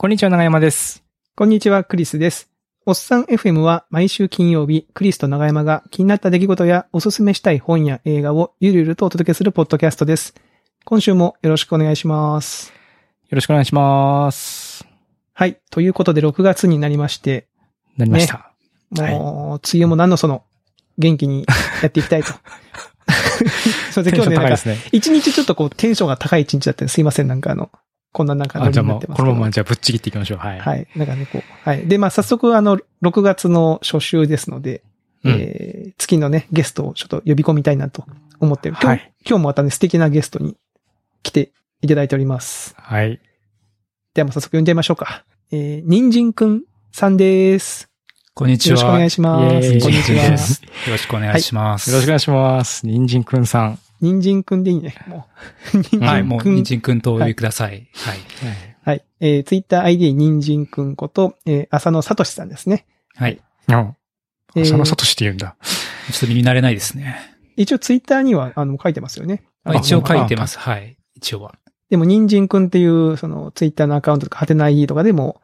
こんにちは、長山です。こんにちは、クリスです。おっさん FM は毎週金曜日、クリスと長山が気になった出来事やおすすめしたい本や映画をゆるゆるとお届けするポッドキャストです。今週もよろしくお願いします。よろしくお願いします。はい。ということで6月になりまして、なりました。もう、梅雨も何のその、元気にやっていきたいと。それで今日ね、なんかテンション高いで、すね。一日ちょっとこうテンションが高い一日だったんですいません、なんかあの、こんななんかノあ、リじゃあもう、になってます。このままじゃあぶっちぎっていきましょう。はい。はい。なんかね、こう。はい。で、まあ、早速、あの、6月の初週ですので、うんえー、月のね、ゲストをちょっと呼び込みたいなと思ってる。今日、はい今日もまたね、素敵なゲストに来ていただいております。はい。ではもう早速呼んじゃいましょうか。えー、人参くんさんです。こんにちは。よろしくお願いします。こんにちはよ。ろしくお願いします。よろしくお願いします。人参くんさん。人参くんでいいね。もう。人参くん。はい、もう、にんじんくんとお呼びください。はい。はい。えー、ツイッター ID 人参くんこと、えー、浅野聡さんですね。はい。うん。えー浅野聡って言うんだ。ちょっと耳慣れないですね。一応ツイッターには、あの、書いてますよね。まあ一応書いてます。はい。一応は。でも、人参くんっていう、その、ツイッターのアカウントとか、ハテナ ID とかでも、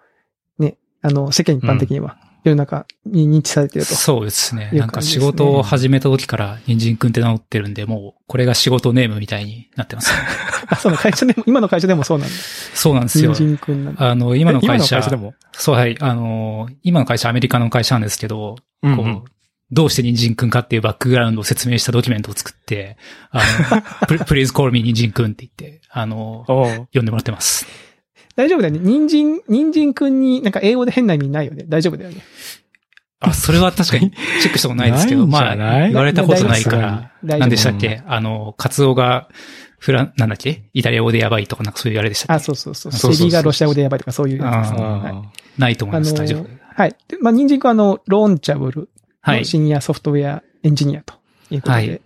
ね、あの、世間一般的には、世の中に認知されてると。そうですね。なんか仕事を始めた時から、にんじんくんって名乗ってるんで、もう、これが仕事ネームみたいになってます。あ、その会社でも、今の会社でもそうなんだ。そうなんですよ人。参くんなんだ。あの、今のえ会社、でも？そう、はい。あの、今の会社アメリカの会社なんですけど、うんこう、どうして人参くんかっていうバックグラウンドを説明したドキュメントを作って、あの、プ please call me 人参くんって言って、あの、呼んでもらってます。大丈夫だよね。人参、人参くんになんか英語で変な意味ないよね。大丈夫だよね。あ、それは確かにチェックしたことないですけど、まあ、言われたことないから、大丈夫何でしたっけ？あの、カツオが、フラン、なんだっけ？イタリア語でやばいとかなんかそういうあれでしたっあ、けそうそうそう。そうそうそうセリがロシア語でやばいとかそういうね。あはないと思います。大丈夫。はい。でまあ、人参くんはあの、ローンチャブルはい。のシニアソフトウェアエンジニアということで。はい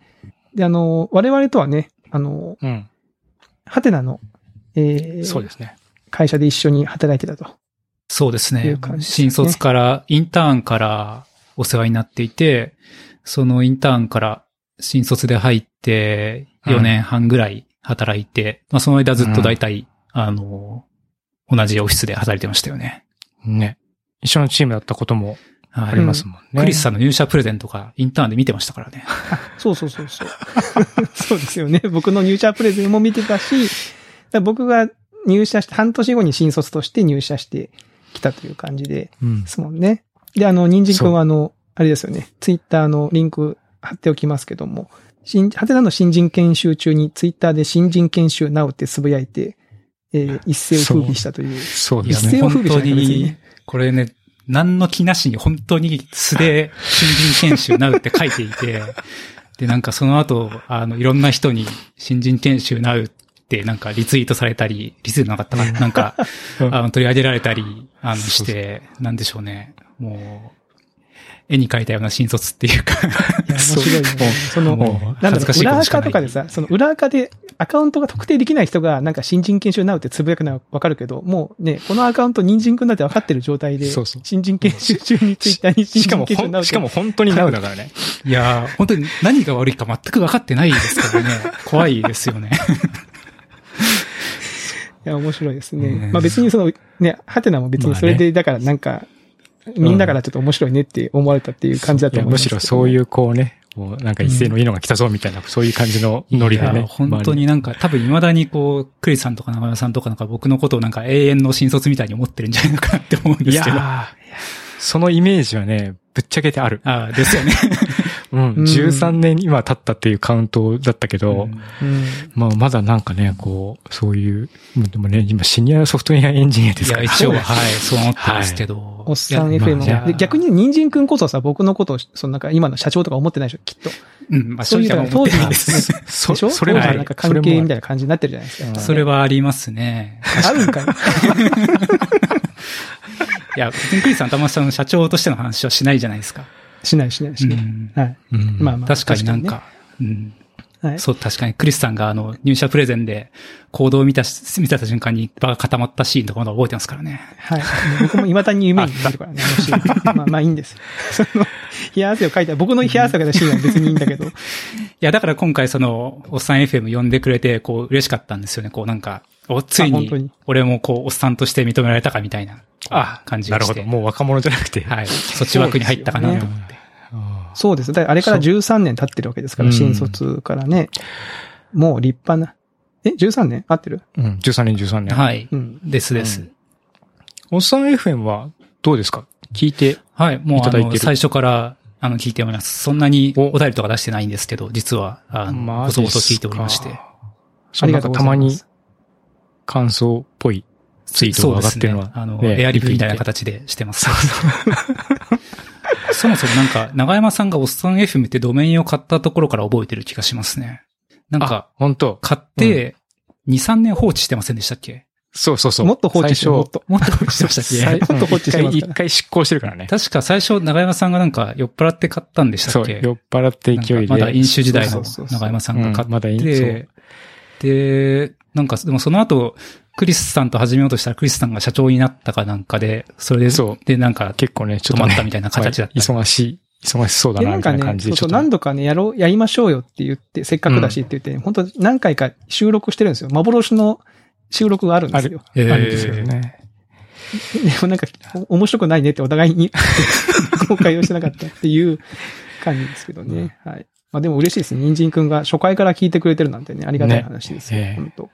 で、あの、我々とはね、あの、ーうん。ハテナの、えーそうですね。会社で一緒に働いてたと。そうですねすね新卒から、インターンからお世話になっていて、そのインターンから新卒で入って4年半ぐらい働いて、まあその間ずっと大体、あの、同じオフィスで働いてましたよね。ね。一緒のチームだったこともはいありますもんね。クリスさんの入社プレゼントがインターンで見てましたからね。そうそうそうそう。そうですよね。僕の入社プレゼンも見てたし、僕が入社して、半年後に新卒として入社してきたという感じでうんで。すもんね。で、あの、人参くそうんはあの、あれですよね。ツイッターのリンク貼っておきますけども、新、ハテナの新人研修中にツイッターで新人研修なうってつぶやいて、えー一世を風靡したという。そうですね。一世を風靡したもう本当にこれね、何の気なしに本当に素で 新人研修なうって書いていて、で、なんかその後、あの、いろんな人に新人研修なうってなんかリツイートされたり、リツイートなかったかな、なんか、うんあの、取り上げられたり、あの、して、なんでしょうね。もう、絵に描いたような新卒っていうか、面白いよね。その、なんだろう、裏。垢とかでさ、その裏垢でアカウントが特定できない人がなんか新人研修なうってつぶやくのはわかるけど、もうね、このアカウント人参くんだって分かってる状態で、そうそう新人研修中にツイッターに新しかも人研修なうしてかも本当にナウだからね。いやー、本当に何が悪いか全く分かってないですからね。怖いですよね。いや、面白いですね。ねまあ別にその、ね、ハテナも別にそれで、だからなんか、みんなからちょっと面白いねって思われたっていう感じだと思いますけど。ろそういうこうね、もうなんか一斉のいいのが来たぞみたいな、そういう感じのノリでいやね。本当になんか、多分未だにこう、クリスさんとか長山さんとかなんか僕のことをなんか永遠の新卒みたいに思ってるんじゃないのかなって思うんですけど。あやーそのイメージはね、ぶっちゃけてある。あー、ですよね。うん。うん13年今経ったっていうカウントだったけど、うんうん。まあまだなんかね、こう、そういう、でもね、今シニアソフトウェアエンジニアでいや、すから。一応は、はい、そう思ってますけど。おっさん FM も、まあで逆に人参くんこそさ、僕のことを、そのなんか今の社長とか思ってないでしょ、きっと。うん、まあ、そういう正直は思ってないです。そでしょ？それはなんか関係みたいな。な感じになってるじゃないですか。それはありますね。あるんかい？いや、別にクリスさん、玉さんの社長としての話はしないじゃないですか。しないしないしない。うんはい。うんまあまあ。確かになんねか、うん。はい。そう、確かにクリスさんがあの、入社プレゼンで行動を見たし、見た瞬間に場が固まったシーンとかまだ覚えてますからね。はい。僕も未だに夢に見るからね、あまあまあいいんです。その、冷や汗をかいた、僕の冷や汗をかいたシーンは別にいいんだけど。いや、だから今回その、おっさん FM 呼んでくれて、こう、嬉しかったんですよね。こうなんか、お、ついに。俺もこう、おっさんとして認められたかみたいなあ、感じがして。なるほど。もう若者じゃなくて。はい。そっち枠に入ったかなと思って。あそうです。だあれから13年経ってるわけですから、そう新卒からね。もう立派な。え、13年？合ってる？ーうん、13年、13年。い。はい。うん。ですです。うんおっさん FM はどうですか？聞いて。はい。もうあの、いただいてる最初から、あの、聞いております。そんなにおお便りとか出してないんですけど、実は、あの、マ細ジっすか？々聞いておりまして。そうなんかたまにす。感想っぽいツイートが上がってるのは。ねあの、ねエアリプみたいな形でしてます。そもそもなんか、長山さんがおっさん FM ってドメインを買ったところから覚えてる気がしますね。なんあか、、本当買って、2、3年放置してませんでしたっけ？そうそうそう。もっと放置してる、もっ最と。もっと放置してましたっ最け もっと放置してますから一回、一回執行してるからね。確か最初長山さんがなんか酔っ払って買ったんでしたそう、っけ酔っ払って勢いで。まだ飲酒時代の長山さんが買うんまだ飲っ酒て、で、なんか、でもその後、クリスさんと始めようとしたらクリスさんが社長になったかなんかで、それで、そうで、なんか、結構ね、ちょっと、ね。止まったみたいな形だった。まあ忙しい、忙しそうだで、な、なんかねみたいな感、じで。そうそう、ちょっと何度かね、やろう、やりましょうよって言って、せっかくだしって言って、本当何回か収録してるんですよ。幻の収録があるんですよ。えーあるんですよね。でもなんか、お面白くないねってお互いに 公開をしてなかったっていう感じですけどね。はい。まあでも嬉しいですね。人参くんが初回から聞いてくれてるなんてね、ありがたい話ですよ。ねええ本当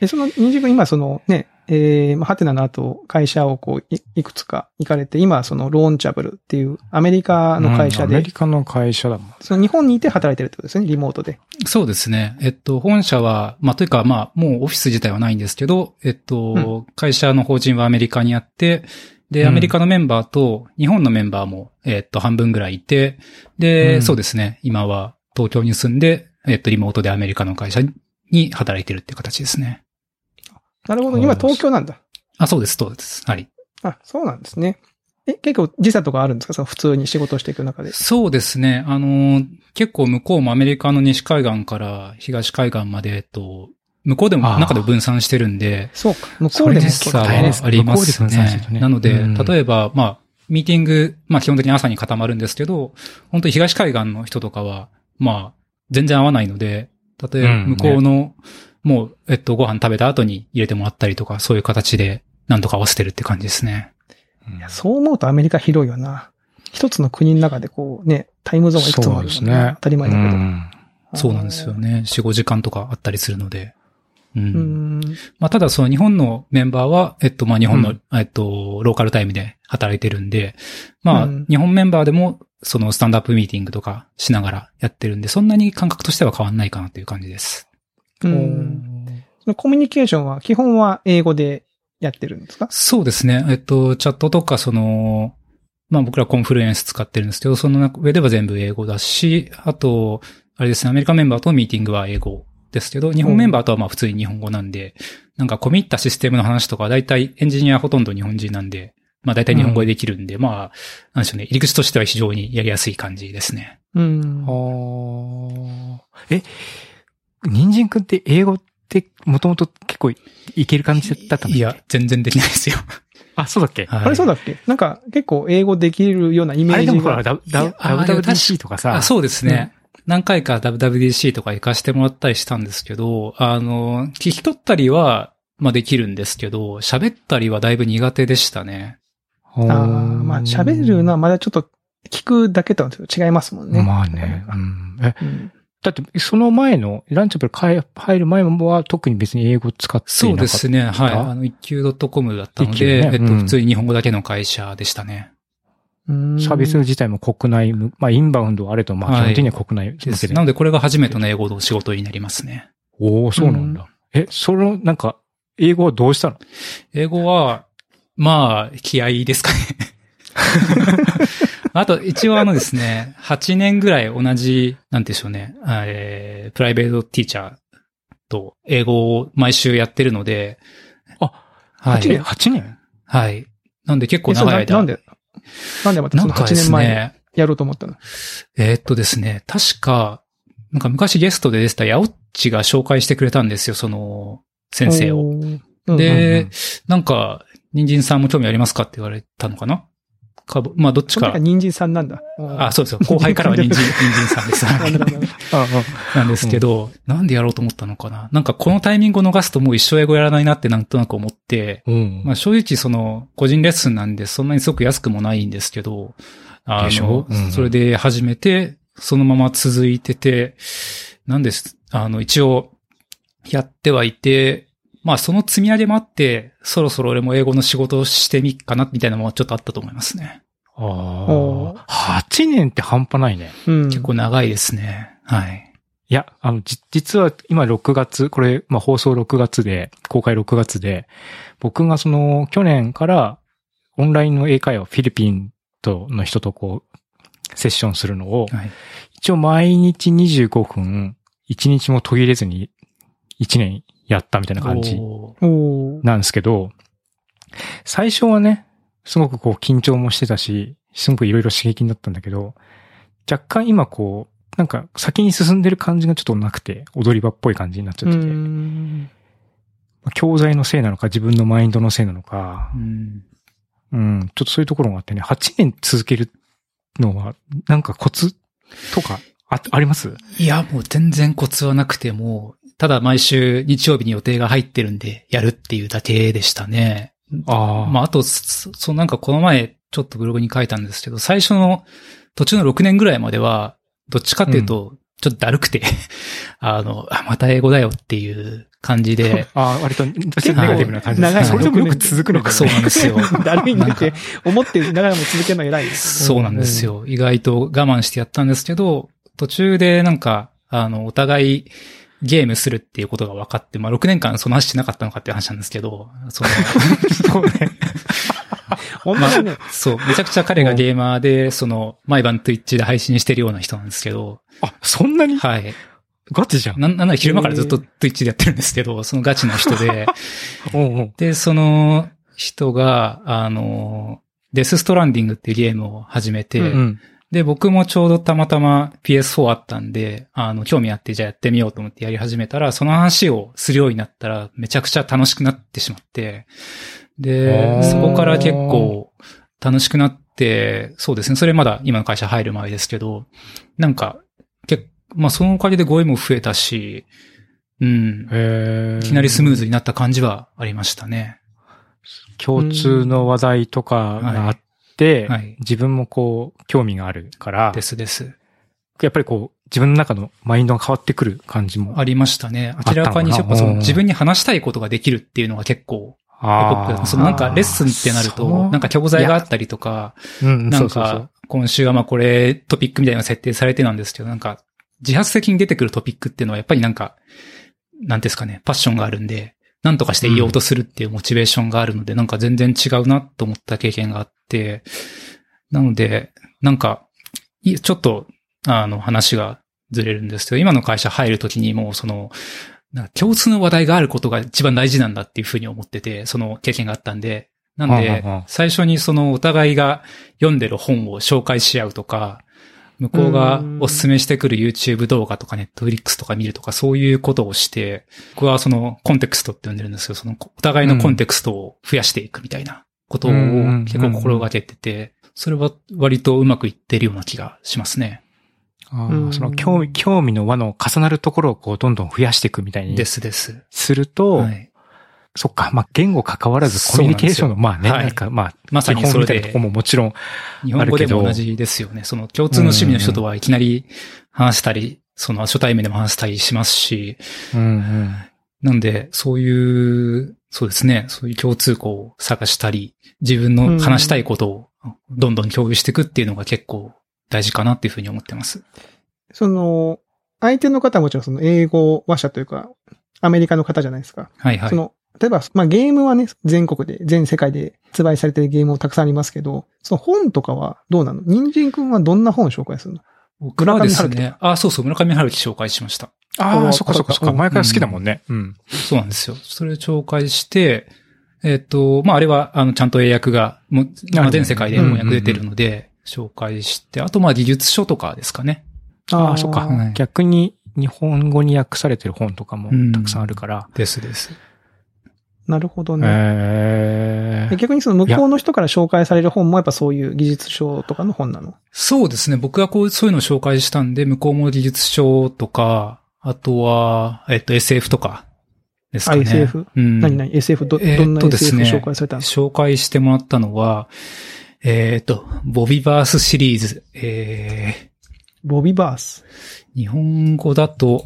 で、その人参くん今そのね、えー、まあ、ハテナの後、会社をこうい、いくつか行かれて、今はそのローンチャブルっていうアメリカの会社でうんアメリ、カの会社だもん。その日本にいて働いてるってことですね、リモートで。そうですね。えっと、本社は、まあ、というか、まあ、もうオフィス自体はないんですけど、えっと、会社の法人はアメリカにあって、で、うんアメリカのメンバーと日本のメンバーも、えっと、半分ぐらいいて、で、うんそうですね。今は東京に住んで、えっと、リモートでアメリカの会社に働いてるっていう形ですね。なるほど。今東京なんだ。あ、そうです、そうです。はい。あ、そうなんですね。え、結構時差とかあるんですか？その普通に仕事をしていく中で。そうですね。あの、結構向こうもアメリカの西海岸から東海岸まで、えっと、向こうでも中で分散してるんで、そうか。向こうでも時差は大変ですねあります向こうで分散してるとね。ねなので、うん例えば、まあ、ミーティング、まあ基本的に朝に固まるんですけど、本当に東海岸の人とかは、まあ、全然合わないので、例えばうん向こうの、もう、えっと、ご飯食べた後に入れてもらったりとか、そういう形で、なんとか合わせてるって感じですね。うんいやそう思うとアメリカ広いよな。一つの国の中でこうね、タイムゾーンがいくつもあるそうですね当たり前だけど。うんそうなんですよね。4、5時間とかあったりするので。う。うんん。まあ、ただその日本のメンバーは、えっと、まあ、日本の、うんえっと、ローカルタイムで働いてるんで、まあ、うん日本メンバーでも、そのスタンドアップミーティングとかしながらやってるんで、そんなに感覚としては変わんないかなという感じです。うん。コミュニケーションは基本は英語でやってるんですか？そうですね。えっと、チャットとか、その、まあ僕らコンフルエンス使ってるんですけど、その上では全部英語だし、あと、あれですね、アメリカメンバーとミーティングは英語ですけど、日本メンバーとはまあ普通に日本語なんで、なんか込み入ったシステムの話とか、だいたいエンジニアほとんど日本人なんで、まあ大体日本語でできるんで、まあ、なんでしょうね、入り口としては非常にやりやすい感じですね。うん。はあ。え、人参くんって英語ってもともと結構いける感じだったんですいや、全然できないですよ。あ、そうだっけ？はいあれそうだっけ？なんか結構英語できるようなイメージあれでもほら、が。ダダいやあー WWDC とかさ。あそうですね。何回か WWDC とか行かしてもらったりしたんですけど、あの、聞き取ったりは、まあできるんですけど、喋ったりはだいぶ苦手でしたね。あああ、まあ喋るのはまだちょっと聞くだけとは違いますもんね。まあね。うん。え、うん。だって、その前の、ランチャブル入る前は特に別に英語使ってなかった。そうですね。はい。あの、一級 .com だったの一級で、えっと、ねうん普通に日本語だけの会社でしたね。うんサービス自体も国内向、まあインバウンドはあれと、まあはい基本的には国内向ですけで。なのでこれが初めての英語の仕事になりますね。おおそうなんだ。え、その、なんか、英語はどうしたの？英語は、まあ、気合いですかね。あと、一応あのですね、8年ぐらい同じ、なんでしょうね、えー、プライベートティーチャーと英語を毎週やってるので、あ、は ?8 年い。?8 年はい。なんで結構長い間。ななんで、なんでまたその8なんかです年前やろうと思ったの？えーっとですね、確か、なんか昔ゲストで出てたヤオッチが紹介してくれたんですよ、その、先生を。おー。うんで、うんうんなんか、人参さんも興味ありますかって言われたのかな？かぼ、まあどっちか。人参さんなんだ。あ、そうですよ。後輩からは人参、人参さんです。なんですけど、なんでやろうと思ったのかな。なんかこのタイミングを逃すともう一生英語やらないなってなんとなく思って、うん。まあ正直その、個人レッスンなんでそんなにすごく安くもないんですけど、あでしょ？うんそれで始めて、そのまま続いてて、なんです、あの、一応、やってはいて、まあその積み上げもあって、そろそろ俺も英語の仕事をしてみっかな、みたいなのもちょっとあったと思いますね。おああ。8年って半端ないね。うん。結構長いですね。はい。いや、あの、じ、実は今6月、これ、まあ放送6月で、公開6月で、僕がその、去年から、オンラインの英会話、フィリピンとの人とこう、セッションするのを、はい。一応毎日25分、1日も途切れずに、1年やったみたいな感じなんですけど、最初はね、すごくこう緊張もしてたし、すごくいろいろ刺激になったんだけど、若干今こう、なんか先に進んでる感じがちょっとなくて、踊り場っぽい感じになっちゃうってて、教材のせいなのか自分のマインドのせいなのかう、ん。うん、ちょっとそういうところがあってね、8年続けるのは、なんかコツとか、あ、あります？いや、もう全然コツはなくて、もう、ただ毎週日曜日に予定が入ってるんで、やるっていうだけでしたね。あまあ、あと、そそうなんかこの前、ちょっとブログに書いたんですけど、最初の途中の6年ぐらいまでは、どっちかっていうと、ちょっとだるくて、あの、あ、また英語だよっていう感じで、あ、割と、ネガティブな感じです長い。それでもよく続くのかそうなんですよ。だるいんだって思ってながらも続けるの偉いです。そうなんですよ。意外と我慢してやったんですけど、途中でなんか、あの、お互いゲームするっていうことが分かって、まあ6年間その話しなかったのかっていう話なんですけど、その、そうね。本当にね、そう、めちゃくちゃ彼がゲーマーで、その、毎晩 Twitch で配信してるような人なんですけど、あ、そんなに？はい。ガチじゃん。なんなんなら昼間からずっと Twitch でやってるんですけど、そのガチの人で、お うおうで、その人が、あの、デスストランディングっていうゲームを始めて、うん。で、僕もちょうどたまたま PS4 あったんで、あの、興味あってじゃあやってみようと思ってやり始めたら、その話をするようになったら、めちゃくちゃ楽しくなってしまって、あで、ー。そこから結構楽しくなって、そうですね、それまだ今の会社入る前ですけど、なんか、結まあそのおかげで語彙も増えたし、うん、いきなりスムーズになった感じはありましたね。共通の話題とかがあって、はい。自分もこう、興味があるから、ですです。やっぱりこう、自分の中のマインドが変わってくる感じも。ありましたね。明らかにやっぱそうん。の自分に話したいことができるっていうのが結構そのなんかレッスンってなると、なんか教材があったりとか、うん、なんか今週はまあこれトピックみたいな設定されてなんですけど、なんか自発的に出てくるトピックっていうのはやっぱりなんか、なんですかね、パッションがあるんで、なんとかして言おうとするっていうモチベーションがあるので、なんか全然違うなと思った経験があって、なので、なんか、いちょっと、あの話がずれるんですけど、今の会社入るときにもうその、なんか共通の話題があることが一番大事なんだっていうふうに思ってて、その経験があったんで、なんで最初にそのお互いが読んでる本を紹介し合うとか、向こうがおすすめしてくる YouTube 動画とか Netflix とか見るとかそういうことをして、僕はそのコンテクストって呼んでるんですけど、そのお互いのコンテクストを増やしていくみたいなことをうん結構心がけてて、それは割とうまくいってるような気がしますね。あその興味、興味の輪の重なるところをこう、どんどん増やしていくみたいにですです。すると、はい。そっか、まあ、言語関わらずコミュニケーションの、まあね、はいなんか、まあ、まさに基それで本みたいなとこももちろん、日本語でも同じですよね。その共通の趣味の人とはいきなり話したり、その初対面でも話したりしますし、うんうん。なんで、そういう、そうですね、そういう共通項を探したり、自分の話したいことをどんどん共有していくっていうのが結構大事かなっていうふうに思ってます。その、相手の方はもちろんその英語話者というか、アメリカの方じゃないですか。はいはいそ。の、例えば、まあゲームはね、全国で、全世界で発売されてるゲームもたくさんありますけど、その本とかはどうなの？人参くんはどんな本を紹介するの？僕はです村上春ね、あ、そうそう、村上春樹紹介しました。あああ、そっかそっかそっか。うん前から好きだもんね。うん。そうなんですよ。それを紹介して、えっ、と、まあ、あれは、あの、ちゃんと英訳が、もう、まあ、全世界で翻訳出てるので、紹介して、あと、まあ、技術書とかですかね。ああ、そっかはい。逆に日本語に訳されてる本とかもうんたくさんあるから。ですです。なるほどね。へへー逆にその向こうの人から紹介される本もやっぱそういう技術書とかの本なの？そうですね。僕がこう、そういうのを紹介したんで、向こうも技術書とか、あとは、えっと、SF とかですかね。あ SF？うん。何何 ?SF ど、えーどんな SF ね紹介されたんですか紹介してもらったのは、えっ、と、ボビバースシリーズ。えボビバース？ー、日本語だと、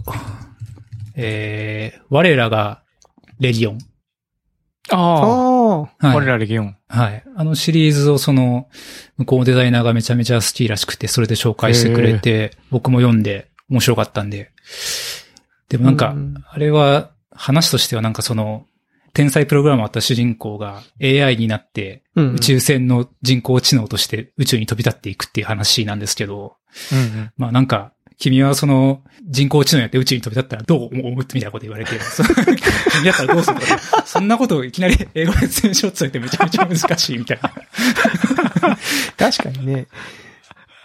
えー、我らがレギオン。ああ。はい。我らレギオン。はい。あのシリーズをその、向こうのデザイナーがめちゃめちゃ好きらしくて、それで紹介してくれて、僕も読んで面白かったんで。でもなんか、うんあれは、話としてはなんかその、天才プログラマーだった主人公が AI になって、うん。宇宙船の人工知能として宇宙に飛び立っていくっていう話なんですけど、うんうん。まあなんか、君はその人工知能やって宇宙に飛び立ったらどう思うみたいなこと言われて、そ君だったらどうする、そんなことをいきなり英語で説明しようとされてめちゃめちゃ難しいみたいな。確かにね。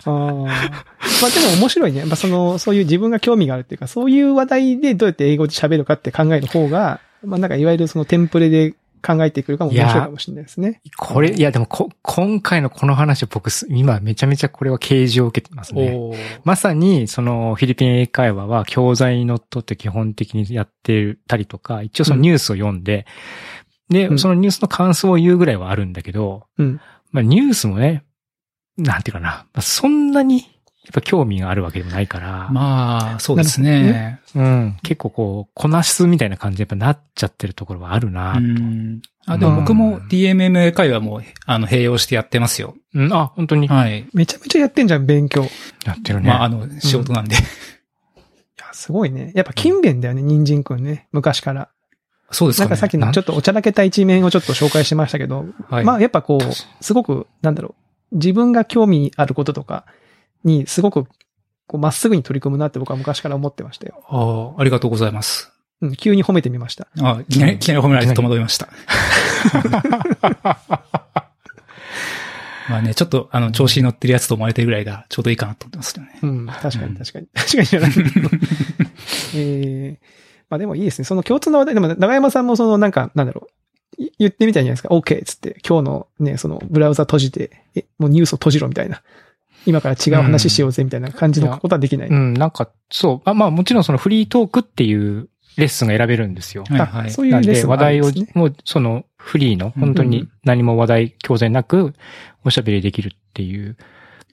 ああ。まあでも面白いね。まあその、そういう自分が興味があるっていうか、そういう話題でどうやって英語で喋るかって考える方が、まあなんかいわゆるそのテンプレで考えてくるかも面白いかもしれないですね。これ、いやでもこ、今回のこの話僕す、今めちゃめちゃこれは啓示を受けてますね。まさに、その、フィリピン英会話は教材にのっとって基本的にやってたりとか、一応そのニュースを読んで、で、うんそのニュースの感想を言うぐらいはあるんだけど、うん。まあニュースもね、なんていうかな、まあ、そんなに、やっぱ興味があるわけでもないから、まあ、そうですね。うん、結構こう、こなすみたいな感じでやっぱなっちゃってるところはあるなう、ん。あ、でも僕も DMM 会話も、あの、併用してやってますよ。うん、あ、本当にはい。めちゃめちゃやってんじゃん、勉強。いやってるね。まあ、あの、仕事なんで。や、すごいね。やっぱ勤勉だよね、人参くんね。昔から。そうですかね。なんかさっきのちょっとおちゃらけた一面をちょっと紹介しましたけど、はい。まあやっぱこう、すごく、なんだろう、自分が興味あることとかにすごく、こう、まっすぐに取り組むなって僕は昔から思ってましたよ。ああ、ありがとうございます。うん、急に褒めてみました。あいきなり、いきなり褒められて戸惑いました。まあね、ちょっと、あの、調子に乗ってるやつと思われてるぐらいがちょうどいいかなと思ってますよね。うん、確かに確かに。確かにじゃないけど。えー、まあでもいいですね。その共通の話題、でも長山さんもそのなんか、なんだろう、い言ってみたいじゃないですか。OK っつって、今日のね、そのブラウザ閉じて、え、もうニュースを閉じろみたいな。今から違う話しようぜみたいな感じのことはできない。うん、なんか、そう。あまあもちろんそのフリートークっていうレッスンが選べるんですよ。はいはい。あそういうレッスンが話題をもうそのフリーの、本当に何も話題、教材なくおしゃべりできるっていう。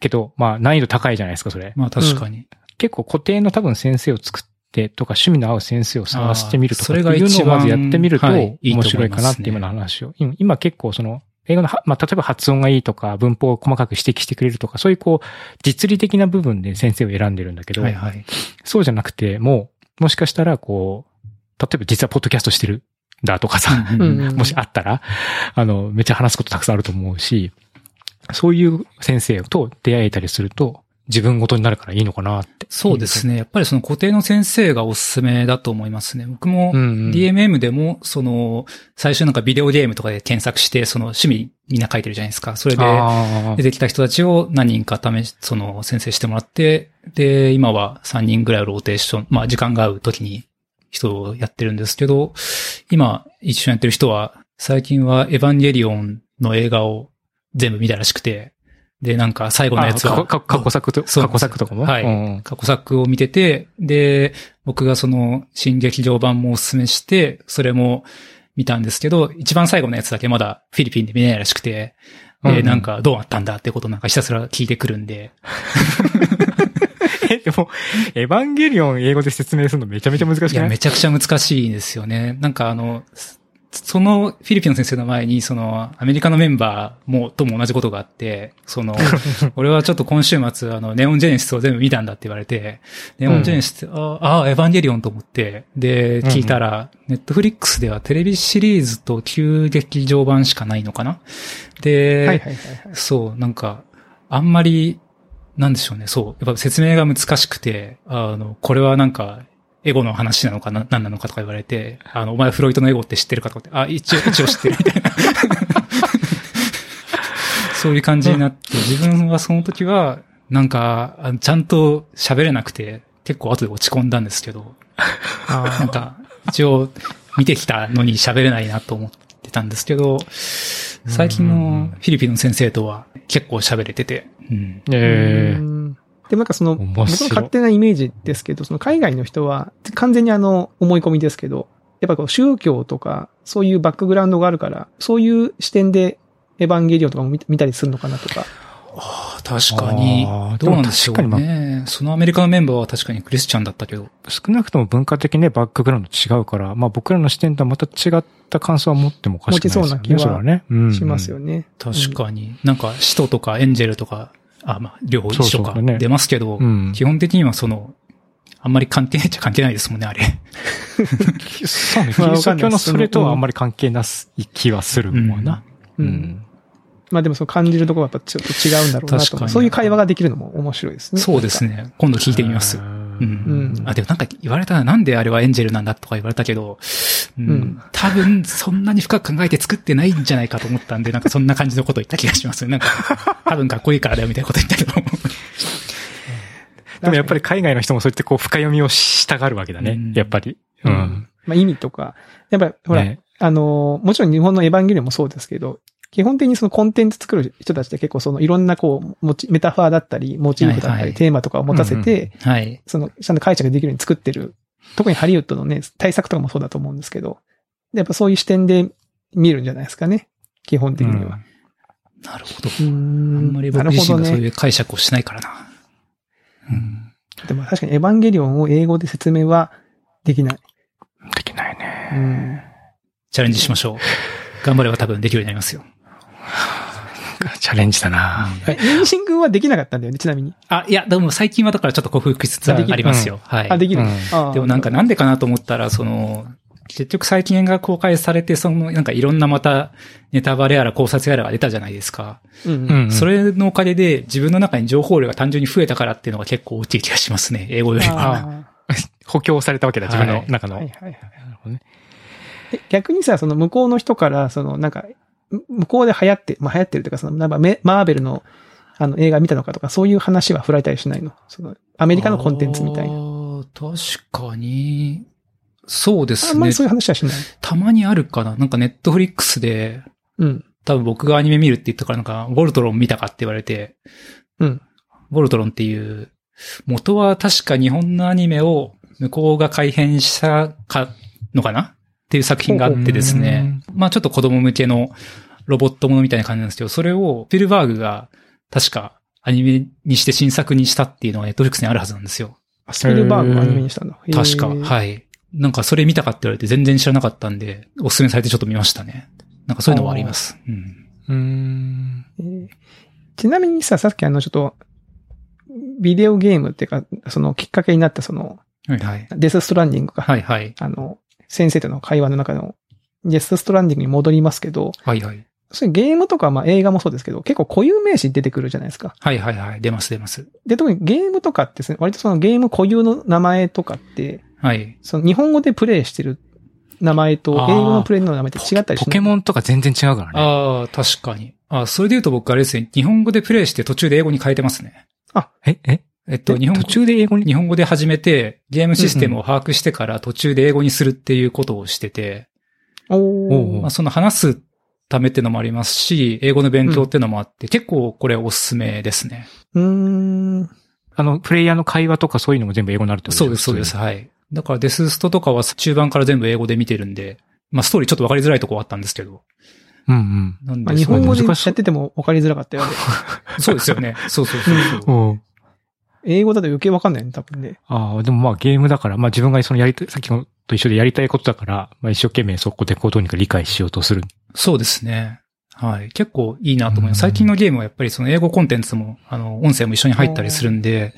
けど、まあ難易度高いじゃないですか、それ。まあ確かに。結構固定の多分先生を作ってとか趣味の合う先生を探してみるとかそれがいうのをまずやってみると面白いかなって今の話を。今今結構その、英語のは、まあ、例えば発音がいいとか、文法を細かく指摘してくれるとか、そういうこう、実利的な部分で先生を選んでるんだけど、はいはい。そうじゃなくて、もう、もしかしたらこう、例えば実はポッドキャストしてるんだとかさ、もしあったら、あの、めっちゃ話すことたくさんあると思うし、そういう先生と出会えたりすると、自分ごとになるからいいのかなって。そうですね。やっぱりその固定の先生がおすすめだと思いますね。僕も DMM でも、その、最初なんかビデオゲームとかで検索して、その趣味みんな書いてるじゃないですか。それであ出てきた人たちを何人か試し、その先生してもらって、で、今は3人ぐらいをローテーション、まあ時間が合う時に人をやってるんですけど、今一緒にやってる人は、最近はエヴァンゲリオンの映画を全部見たらしくて、で、なんか最後のやつは、過去作と、過去作とかも？はい。うん。過去作を見てて、で、僕がその新劇場版もおすすめして、それも見たんですけど、一番最後のやつだけまだフィリピンで見れないらしくて、で、うんうん。なんかどうなったんだってことをなんかひたすら聞いてくるんで、え、でも、エヴァンゲリオン英語で説明するのめちゃめちゃ難しくい？や、めちゃくちゃ難しいんですよね。なんかあの、そのフィリピンの先生の前に、そのアメリカのメンバーも、とも同じことがあって、その、俺はちょっと今週末、あの、ネオンジェネシスを全部見たんだって言われて、ネオンジェネシスって、ああ、エヴァンゲリオンと思って、で、聞いたら、ネットフリックスではテレビシリーズと旧劇場版しかないのかな？で。そう、なんか、あんまり、なんでしょうね、そう、やっぱ説明が難しくて、あの、これはなんか、エゴの話なのかな、何なのかとか言われて、あの、お前フロイトのエゴって知ってるかとかって、あ、一応、一応知ってるみたいな。そういう感じになって、自分はその時は、なんか、ちゃんと喋れなくて、結構後で落ち込んだんですけど、なんか、一応、見てきたのに喋れないなと思ってたんですけど、最近のフィリピンの先生とは結構喋れてて、うん。ええうんでもなんかその、僕の勝手なイメージですけど、その海外の人は完全にあの思い込みですけど、やっぱこう宗教とかそういうバックグラウンドがあるから、そういう視点でエヴァンゲリオンとかも見見たりするのかなとか。ああ、確かに。どうなんでしょうでも確ね。そのアメリカのメンバーは確かにクリスチャンだったけど。少なくとも文化的にねバックグラウンド違うから、まあ僕らの視点とはまた違った感想は持ってもおかしくないですよね。持ちそうな気はそれはね。うんしますよね。確かに。なんか、使徒とかエンジェルとか、あ、まあ、両方一緒か出ますけど、うん。基本的にはその、あんまり関係ないっちゃ関係ないですもんね、あれ。そうね。キまあリスト教のそれとはあんまり関係なす気はするもんな。う。うんん。まあでもその感じるところはやっぱちょっと違うんだろうなとかにそういう会話ができるのも面白いですね。そうですね。ね。今度聞いてみます。ううんうんあ、でもなんか言われたらなんであれはエンジェルなんだとか言われたけど、うんうん多分そんなに深く考えて作ってないんじゃないかと思ったんで、なんかそんな感じのことを言った気がします。なんか、多分かっこいいからだよみたいなこと言ったけど。でもやっぱり海外の人もそうやってこう深読みをしたがるわけだね。うんやっぱり。ううんん。まあ意味とか。やっぱりほら、ねあのー、もちろん日本のエヴァンゲリオンもそうですけど、基本的にそのコンテンツ作る人たちって結構そのいろんなこう、モチメタファーだったり、モチーフだったり、はいはいテーマとかを持たせて、はい。その、ちゃんと解釈できるように作ってる。特にハリウッドのね、対策とかもそうだと思うんですけど、やっぱそういう視点で見るんじゃないですかね。基本的には。なるほど。あんんまり僕自身がそういね。う解釈をしないからな。うん。でも確かにエヴァンゲリオンを英語で説明はできない。できないね。うん。チャレンジしましょう。頑張れば多分できるようになりますよ。チャレンジだな。えエンジングはできなかったんだよね、ちなみに。あ、いや、でも最近はだからちょっと克服しつつありますよ。はい。あ、できる。うんでもなんかなんでかなと思ったら、その、結局最近映画が公開されて、その、なんかいろんなまたネタバレやら考察やらが出たじゃないですか。うんう。ん。それのおかげで自分の中に情報量が単純に増えたからっていうのが結構大きい気がしますね。英語よりは。あ 補強されたわけだ、自分の中の。ーはいはいはい。なるほどねえ逆にさ、その向こうの人から、そのなんか、む向こうで流行って、まあ流行ってるというか、その、なんかメマーベルのあの映画見たのかとか、そういう話は振られたりしないのその、アメリカのコンテンツみたいな。な。確かに、そうですねあんまり。そういう話はしない。たまにあるかな。なんかネットフリックスで、うん。多分僕がアニメ見るって言ったからなんか、ボルトロン見たかって言われて、うん。ボルトロンっていう、元は確か日本のアニメを向こうが改編したか、のかな？っていう作品があってですね。まあちょっと子供向けのロボットものみたいな感じなんですけど、それをフィルバーグが確かアニメにして新作にしたっていうのがネットフリックスにあるはずなんですよ。あスピルバーグをアニメにしたんだ。へー確か。はい。なんかそれ見たかって言われて全然知らなかったんで、おすすめされてちょっと見ましたね。なんかそういうのはあります。うん。うーん。えーちなみにさ、さっきあの、ちょっと、ビデオゲームっていうか、そのきっかけになったその、はいはい。デスストランディングか。はいはい。あの、先生との会話の中の、デスストランディングに戻りますけど、はいはい。それゲームとか、まあ映画もそうですけど、結構固有名詞出てくるじゃないですか。はいはいはい。出ます出ます。で、特にゲームとかってですね、割とそのゲーム固有の名前とかって、はい。その日本語でプレイしてる名前と英語のプレイの名前って違ったりしンポケモンとか全然違うからね。ああ、確かに。あそれで言うと僕あれですね、日本語でプレイして途中で英語に変えてますね。え、え？えっと、日本語途中で英語に？日本語で始めて、ゲームシステムを把握してから途中で英語にするっていうことをしてて、まあ、その話すためってのもありますし、英語の勉強ってのもあって、結構これおすすめですね。うーん。あの、プレイヤーの会話とかそういうのも全部英語になるってことそうです、そうです。。はい。だからデスストとかは中盤から全部英語で見てるんで、まあストーリーちょっとわかりづらいとこはあったんですけど。うんうん。なんまあ、で、日本語でやってても分かりづらかったよね。そうですよね。そうそうそうそう。英語だと余計分かんないね、多分ね。ああ、でもまあゲームだから、まあ自分がそのやりたい、さっきのと一緒でやりたいことだから、まあ一生懸命そこでこうどうにか理解しようとする。そうですね。はい。結構いいなと思います。うん最近のゲームはやっぱりその英語コンテンツも、あの、音声も一緒に入ったりするんで、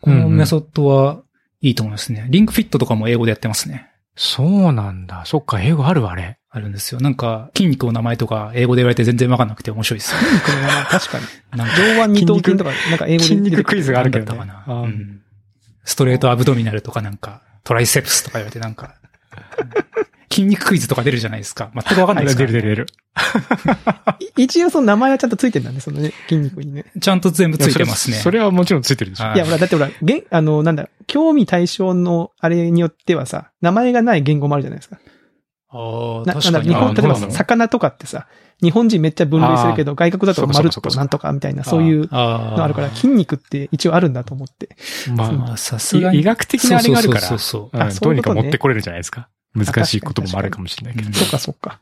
このメソッドはいいと思いますね。リンクフィットとかも英語でやってますね。そうなんだ。そっか、英語あるわ、あれ。あるんですよ。なんか、筋肉の名前とか英語で言われて全然わかんなくて面白いですよ。筋肉の名前、確かに。なんか、上腕二頭筋とか、なんか英語で筋肉クイズがあるけどねか。な。うんストレートアブドミナルとかなんか、トライセプスとか言われてなんか、筋肉クイズとか出るじゃないですか。全くわかんないですか？ら、出る出る出る。い一応その名前はちゃんとついてるんだね、そのね、筋肉にね。ちゃんと全部ついてますね。それそれはもちろんついてるでしょ。はいいや、ほら、だってほら、げん、あの、なんだ、興味対象のあれによってはさ、名前がない言語もあるじゃないですか。ああ、な確かに。なんだ日本、あ例えば魚とかってさ、日本人めっちゃ分類するけど、外国だと丸となんとかみたいな、そういうあのあるから、筋肉って一応あるんだと思って。まあ、まあ、さすがに。医学的なあれがあるから、そうそうそうそうどうにか持ってこれるじゃないですか。難しい言葉もあるかもしれないけど。うんそっかそっか。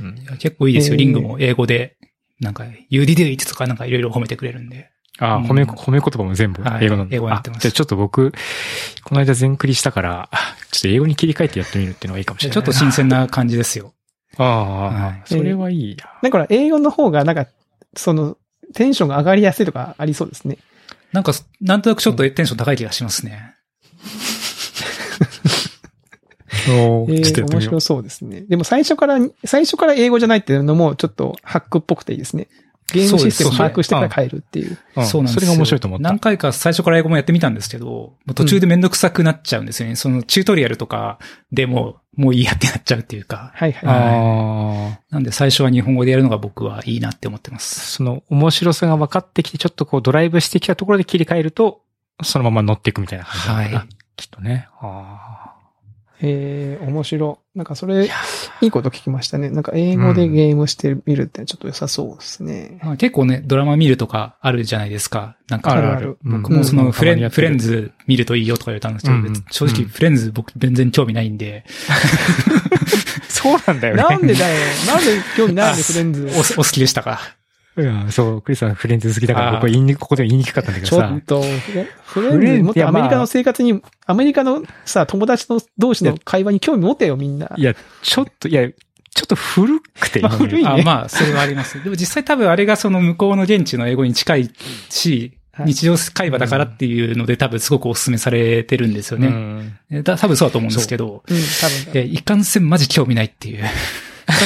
うん結構いいですよ。えーリングも英語で、なんか、You did it とかなんかいろいろ褒めてくれるんで。あ、うん褒め、褒め言葉も全部はい英語なんだ。英語になってますあじゃあちょっと僕、この間全クリしたから、あちょっと英語に切り替えてやってみるっていうのがいいかもしれないな。ちょっと新鮮な感じですよ。ああ、はいそれはいいや。だから英語の方が、なんか、その、テンションが上がりやすいとかありそうですね。なんか、なんとなくちょっとテンション高い気がしますね。おえー、ちょっとやってみよう面白。そうですね。でも最初から、最初から英語じゃないっていうのも、ちょっとハックっぽくていいですね。ゲームシステムを把握してから変えるっていう。うんそうなんですよ。それが面白いと思った。何回か最初から英語もやってみたんですけど、途中でめんどくさくなっちゃうんですよね。そのチュートリアルとかでも、もういいやってなっちゃうっていうか。はいはい。ああ。なんで最初は日本語でやるのが僕はいいなって思ってます。その面白さが分かってきて、ちょっとこうドライブしてきたところで切り替えると、そのまま乗っていくみたいな感じな。はいきっとね。あえー、面白。なんかそれ、いいこと聞きましたね。なんか英語でゲームしてみるってちょっと良さそうですね。まあ結構ね、ドラマ見るとかあるじゃないですか。なんか、あるあある僕もそのフレン,、たまにやってるフレンズ見るといいよとか言われたんですけど、うんうん正直フレンズ僕全然興味ないんで、そうなんだよね。なんでだよ。なんで興味ないんでフレンズ。おお好きでしたか？うん、そう、クリスさんフレンズ好きだから僕は言いに、ここでは言いにくかったんだけどさちょっ。と、フレンズもっとアメリカいやまあの生活に、アメリカのさ、友達の同士の会話に興味持てよ、みんな。いや、ちょっと、いや、ちょっと古くて、まあ古いねあまあ、それはあります。でも実際多分あれがその向こうの現地の英語に近いし、はい日常会話だからっていうので多分すごくお勧めされてるんですよね。うん多分そうだと思うんですけど、うん、多分。えいかんせんマジ興味ないっていう。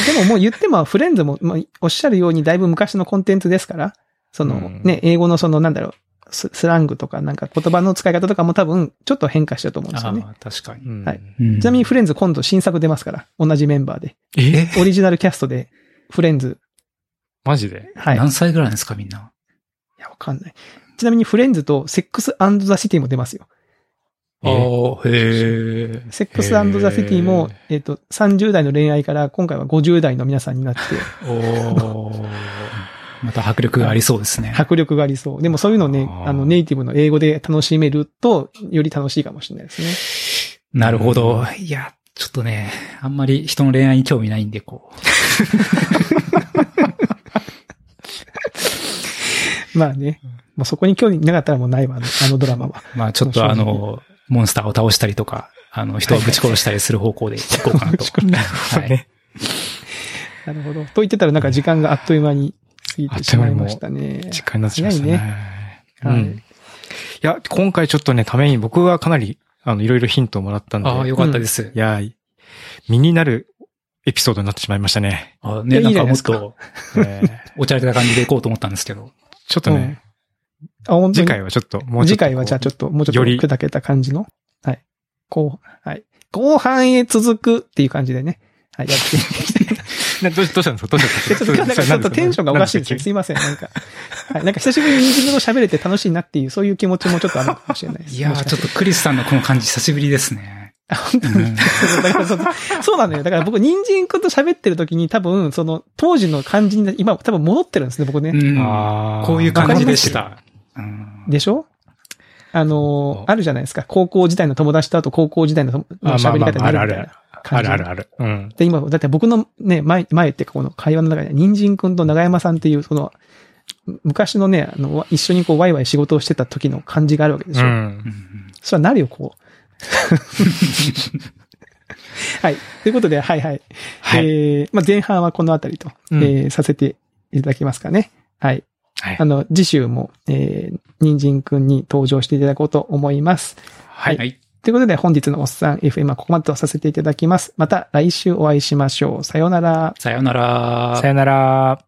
でももう言っても、フレンズも、まあ、おっしゃるようにだいぶ昔のコンテンツですから、その、うんね、英語のその、なんだろう、ススラングとか、なんか言葉の使い方とかも多分、ちょっと変化してると思うんですよね。ああ、確かに。うんはいうんちなみにフレンズ今度新作出ますから、同じメンバーで。え？オリジナルキャストで、フレンズ。マジで？はい。い何歳ぐらいですかみんな。や、わかんない。ちなみにフレンズとセックスザ・シティも出ますよ。えああ、へえ。セックスザ・シティも、えっ、と、30代の恋愛から今回は50代の皆さんになって、おー また迫力がありそうですね。迫力がありそう。でもそういうのをね、あの、ネイティブの英語で楽しめると、より楽しいかもしれないですね。なるほど。いや、ちょっとね、あんまり人の恋愛に興味ないんで、こ まあね。もうそこに興味なかったらもうないわ、あのあのドラマは。う。まあちょっとあの、モンスターを倒したりとか、あの、人をぶち殺したりする方向で 行こうかなと。なるほどね。なるほど。と言ってたらなんか時間があっという間に過ぎてしまいましたね。時間になってしまいましたね。早いねうん。いや、今回ちょっとね、ために僕はかなり、あの、いろいろヒントをもらったんで。ああ、よかったです。いや、身になるエピソードになってしまいましたね。あね、いやなんかもっと、えー おちゃれた感じで行こうと思ったんですけど。ちょっとね、あ、本当次に。回はちょっと、もうちょっとこう。次回はじゃあちょっと、もうちょよりっと砕けた感じの。はい。後、はい。後半へ続くっていう感じでね。はい、やって。な どうしどうしたんですか？どうしたんですか？でちょっと、なんかちょっとテンションがおかしいですよ。すいません、なんか。はい。なんか久しぶりに人参の喋れて楽しいなっていう、そういう気持ちもちょっとあるかもしれないです。いやー、ちょっとクリスさんのこの感じ久しぶりですね。あ、本当に。うんそうなのよ。だから僕、人参くんと喋ってる時に多分、その、当時の感じに、今多分戻ってるんですね、僕ね。うんあーこういう感じでした。うんでしょ？あのー、あるじゃないですか。高校時代の友達とあと高校時代の喋り方になるみたいまああるあるな感じ。あるあるある。うん。で、今、だって僕のね、前、前っていうかこの会話の中で、人参くんと長山さんっていう、その、昔のね、あの、一緒にこう、ワイワイ仕事をしてた時の感じがあるわけでしょ。うん。うんそれはなるよ、こう。はい。ということで、はいはい。はい。えー、まあ、前半はこのあたりと、うんえーさせていただきますかね。はい。はいあの、次週も、えー、人参くんに登場していただこうと思います。はい。はい。ということで、本日のおっさん FM はここまでとさせていただきます。また来週お会いしましょう。さようなら。さようなら。さよなら。